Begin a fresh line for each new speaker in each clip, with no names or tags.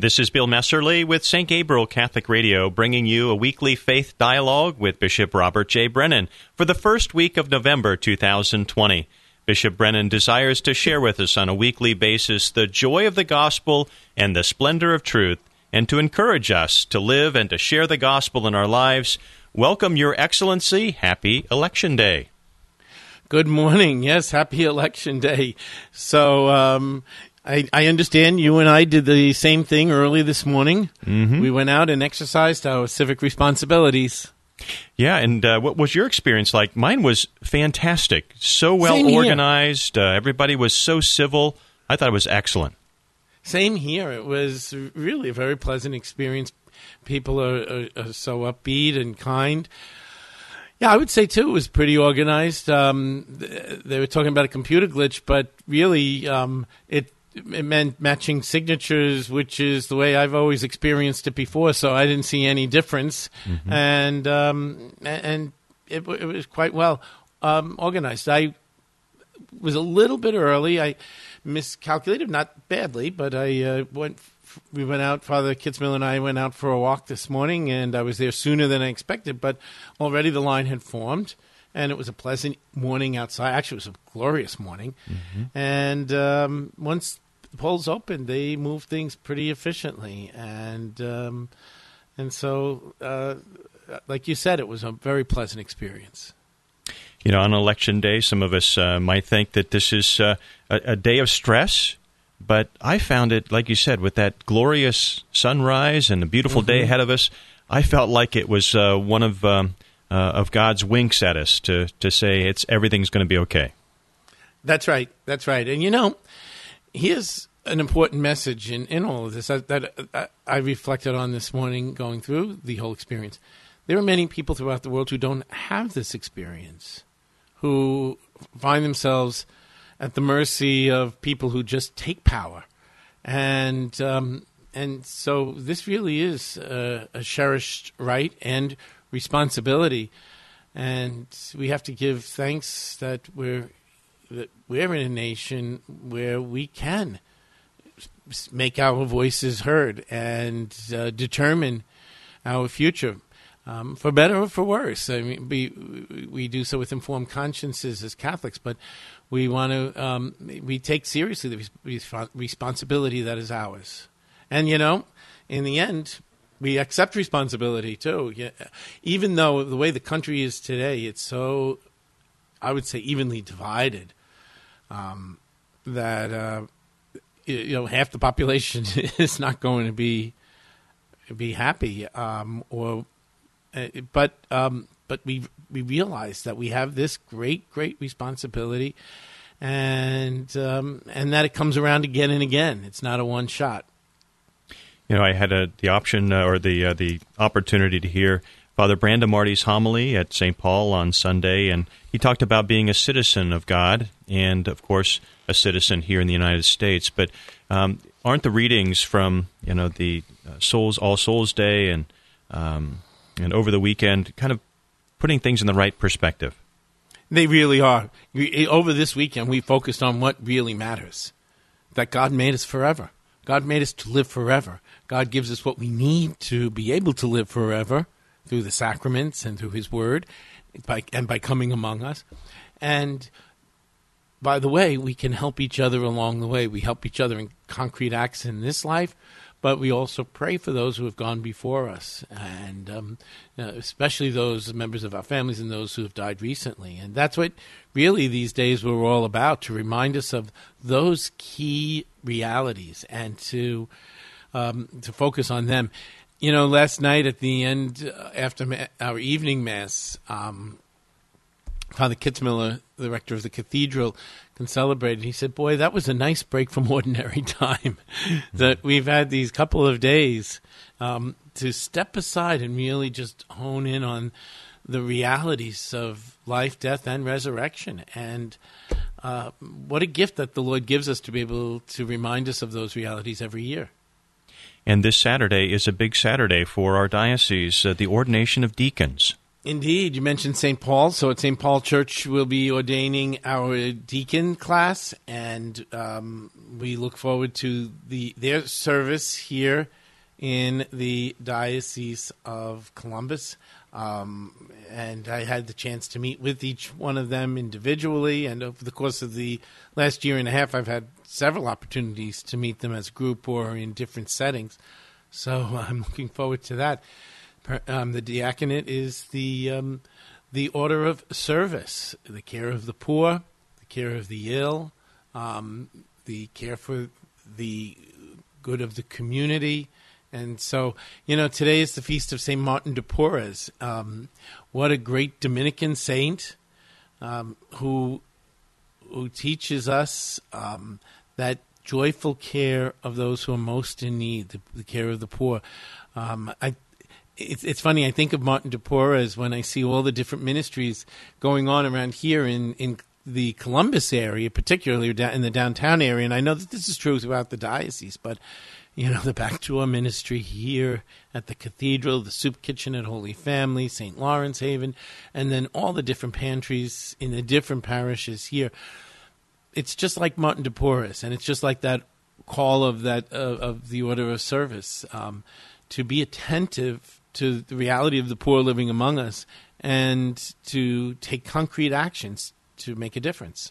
This is Bill Messerly with St. Gabriel Catholic Radio, bringing you a weekly faith dialogue with Bishop Robert J. Brennan for the first week of November 2020. Bishop Brennan desires to share with us on a weekly basis the joy of the gospel and the splendor of truth, and to encourage us to live and to share the gospel in our lives. Welcome, Your Excellency. Happy Election Day.
Good morning. Yes, happy Election Day. So, um, I, I understand you and I did the same thing early this morning.
Mm-hmm.
We went out and exercised our civic responsibilities.
Yeah, and uh, what was your experience like? Mine was fantastic. So well organized. Uh, everybody was so civil. I thought it was excellent.
Same here. It was really a very pleasant experience. People are, are, are so upbeat and kind. Yeah, I would say too it was pretty organized. Um, they were talking about a computer glitch, but really, um, it it meant matching signatures, which is the way I've always experienced it before. So I didn't see any difference, and um, and it, it was quite well um, organized. I was a little bit early. I miscalculated, not badly, but I uh, went. We went out. Father Kitzmiller and I went out for a walk this morning, and I was there sooner than I expected. But already the line had formed, and it was a pleasant morning outside. Actually, it was a glorious morning. And um, once the polls open. they move things pretty efficiently, and um, and so, uh, like you said, it was a very pleasant experience.
You know, on election day, some of us uh, might think that this is uh, a, a day of stress, but I found it, like you said, with that glorious sunrise and the beautiful day ahead of us. I felt like it was uh, one of um, uh, of God's winks at us to to say it's everything's going to be okay.
That's right. That's right. And you know, here's an important message in, in all of this that, that uh, I reflected on this morning going through the whole experience. There are many people throughout the world who don't have this experience, who find themselves at the mercy of people who just take power. And um, and so this really is a, a cherished right and responsibility, and we have to give thanks that we're that we're in a nation where we can make our voices heard and uh, determine our future, um, for better or for worse. I mean, we we do so with informed consciences as Catholics, but we want to um, we take seriously the res- responsibility that is ours, and you know, in the end. We accept responsibility too. Yeah. Even though the way the country is today, it's so I would say evenly divided. Um, that uh, you know half the population is not going to be be happy, um, or uh, but um, but we we realize that we have this great great responsibility, and um, and that it comes around again and again. It's not a one shot.
You know, I had a, the option uh, or the uh, the opportunity to hear Father Brandon Marty's homily at St. Paul on Sunday, and he talked about being a citizen of God and, of course, a citizen here in the United States. But um, aren't the readings from you know the uh, Souls All Souls Day and um, and over the weekend kind of putting things in the right perspective?
They really are. Over this weekend, we focused on what really matters that God made us forever. God made us to live forever. God gives us what we need to be able to live forever through the sacraments and through His Word by, and by coming among us. And by the way, we can help each other along the way. We help each other in concrete acts in this life, but we also pray for those who have gone before us, and um, uh, especially those members of our families and those who have died recently. And that's what really these days were all about to remind us of those key realities and to um, to focus on them. You know, last night at the end, uh, after ma- our evening mass, um, Father Kitzmiller, the rector of the cathedral, can celebrate. He said, "Boy, that was a nice break from ordinary time. that we've had these couple of days um, to step aside and really just hone in on the realities of life, death, and resurrection. And uh, what a gift that the Lord gives us to be able to remind us of those realities every year."
And this Saturday is a big Saturday for our diocese, uh, the ordination of deacons.
Indeed, you mentioned St. Paul. So at St. Paul Church, we'll be ordaining our deacon class, and um, we look forward to the their service here in the Diocese of Columbus. Um, and I had the chance to meet with each one of them individually, and over the course of the last year and a half, I've had several opportunities to meet them as a group or in different settings. So I'm looking forward to that. Um, the diaconate is the um, the order of service, the care of the poor, the care of the ill, um, the care for the good of the community. And so, you know, today is the feast of St. Martin de Porres. Um, what a great Dominican saint um, who who teaches us um, that joyful care of those who are most in need, the, the care of the poor. Um, I, it's, it's funny. I think of Martin de Porres when I see all the different ministries going on around here in, in the Columbus area, particularly in the downtown area. And I know that this is true throughout the diocese, but you know, the back door ministry here at the cathedral, the soup kitchen at Holy Family, St. Lawrence Haven, and then all the different pantries in the different parishes here. It's just like Martin de Porres, and it's just like that call of that uh, of the order of service um, to be attentive to the reality of the poor living among us and to take concrete actions to make a difference.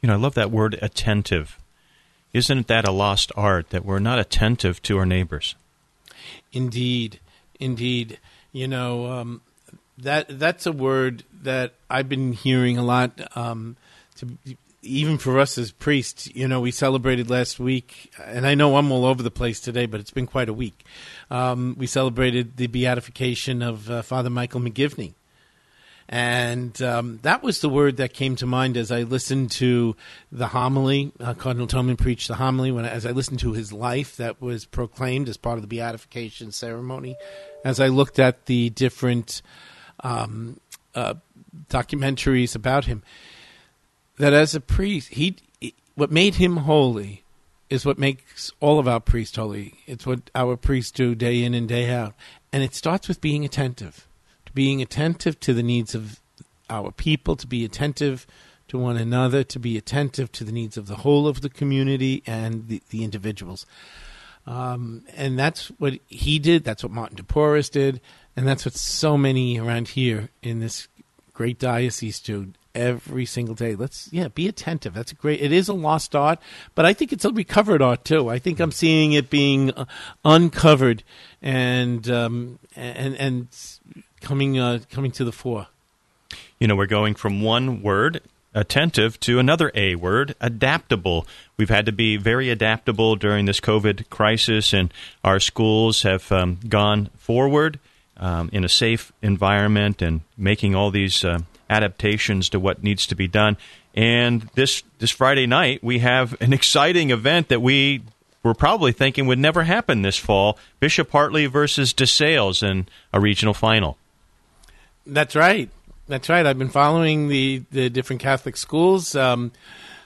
You know, I love that word attentive isn't that a lost art that we're not attentive to our neighbors?
Indeed, indeed. You know um, that that's a word that I've been hearing a lot. Um, to, even for us as priests, you know, we celebrated last week, and I know I'm all over the place today, but it's been quite a week. Um, we celebrated the beatification of uh, Father Michael McGivney, and um, that was the word that came to mind as I listened to the homily. Uh, Cardinal Tobin preached the homily when, as I listened to his life that was proclaimed as part of the beatification ceremony. As I looked at the different um, uh, documentaries about him, that as a priest, he what made him holy is what makes all of our priests holy. It's what our priests do day in and day out, and it starts with being attentive being attentive to the needs of our people, to be attentive to one another, to be attentive to the needs of the whole of the community and the, the individuals. Um, and that's what he did. That's what Martin de Porres did. And that's what so many around here in this great diocese do every single day. Let's, yeah, be attentive. That's a great, it is a lost art, but I think it's a recovered art too. I think I'm seeing it being uh, uncovered and, um, and, and coming uh, coming to the fore.
You know, we're going from one word attentive to another A word, adaptable. We've had to be very adaptable during this COVID crisis, and our schools have um, gone forward um, in a safe environment and making all these uh, adaptations to what needs to be done. And this this Friday night, we have an exciting event that we were probably thinking would never happen this fall: Bishop Hartley versus DeSales in a regional final.
That's right. That's right. I've been following the, the different Catholic schools um,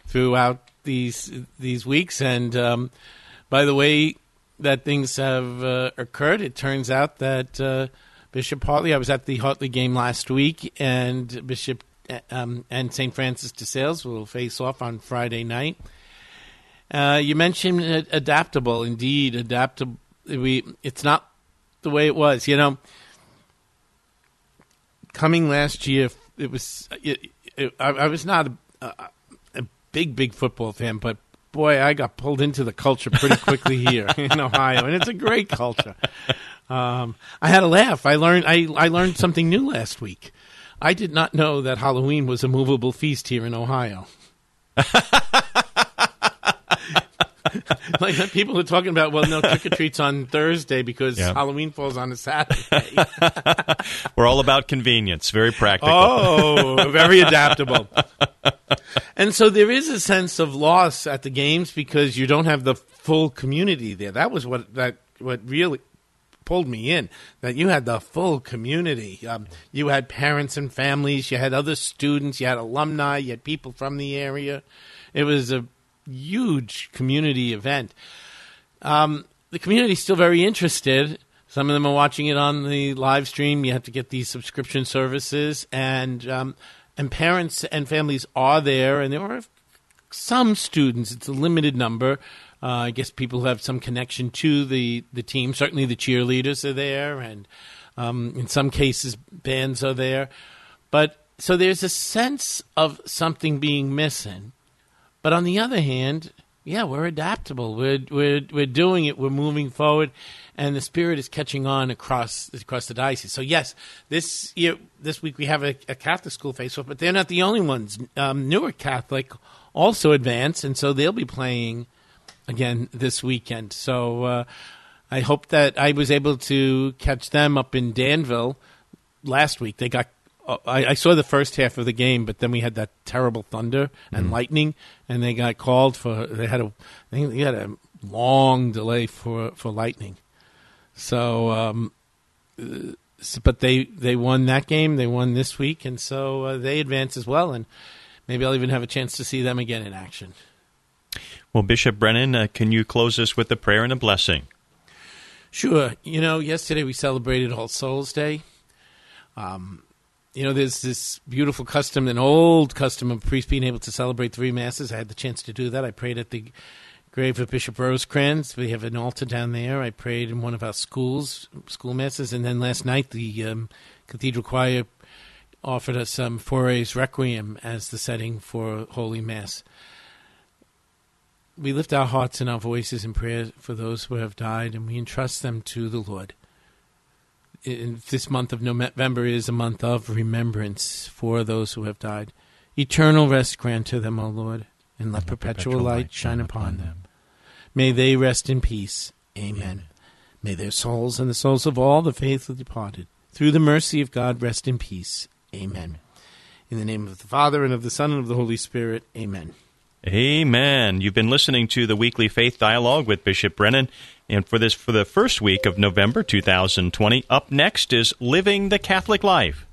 throughout these these weeks, and um, by the way that things have uh, occurred, it turns out that uh, Bishop Hartley. I was at the Hartley game last week, and Bishop um, and St. Francis de Sales will face off on Friday night. Uh, you mentioned adaptable, indeed, adaptable. We it's not the way it was, you know coming last year, it was it, it, I, I, was not a, a, a, big big football fan, but boy, I got pulled into the culture pretty quickly here in Ohio, and it's a great culture. Um, I had a laugh. I learned I, I learned something new last week. I did not know that Halloween was a movable feast here in Ohio. like people are talking about, well, no trick or treats on Thursday because yeah. Halloween falls on a Saturday.
We're all about convenience, very practical.
Oh, very adaptable. and so there is a sense of loss at the games because you don't have the full community there. That was what that what really pulled me in that you had the full community. Um, you had parents and families, you had other students, you had alumni, you had people from the area. It was a huge community event. Um, the community is still very interested, Some of them are watching it on the live stream. You have to get these subscription services, and um, and parents and families are there, and there are some students. It's a limited number. Uh, I guess people have some connection to the the team. Certainly, the cheerleaders are there, and um, in some cases, bands are there. But so there's a sense of something being missing. But on the other hand, yeah, we're adaptable. We're we're we're doing it. We're moving forward, and the spirit is catching on across across the diocese. So yes, this year, this week we have a, a Catholic school face but they're not the only ones. Um, Newark Catholic also advanced, and so they'll be playing again this weekend. So uh, I hope that I was able to catch them up in Danville last week. They got I, I, saw the first half of the game, but then we had that terrible thunder and mm. lightning, and they got called for. They had a they had a long delay for for lightning. So, um, uh, but they they won that game. They won this week, and so uh, they advance as well. And maybe I'll even have a chance to see them again in action.
Well, Bishop Brennan, uh, can you close us with a prayer and a blessing?
Sure. You know, yesterday we celebrated All Souls Day. Um, you know, there's this beautiful custom, an old custom of priests being able to celebrate three masses. I had the chance to do that. I prayed at the grave of Bishop Rosecrans. We have an altar down there. I prayed in one of our schools, school masses, and then last night the um, cathedral choir offered us some Fauré's Requiem as the setting for Holy Mass. We lift our hearts and our voices in prayer for those who have died, and we entrust them to the Lord this month of November is a month of remembrance for those who have died. Eternal rest grant to them, O Lord, and let, perpetual, perpetual, light shine upon them. them. May they rest in peace. Amen. Amen. May their souls and the souls of all the faithful departed, through the mercy of God, rest in peace. Amen. In the name of the Father, and of the Son, and of the Holy Spirit. Amen.
Amen. You've been listening to the weekly faith dialogue with Bishop Brennan. And for this for the first week of November 2020, up next is Living the Catholic Life.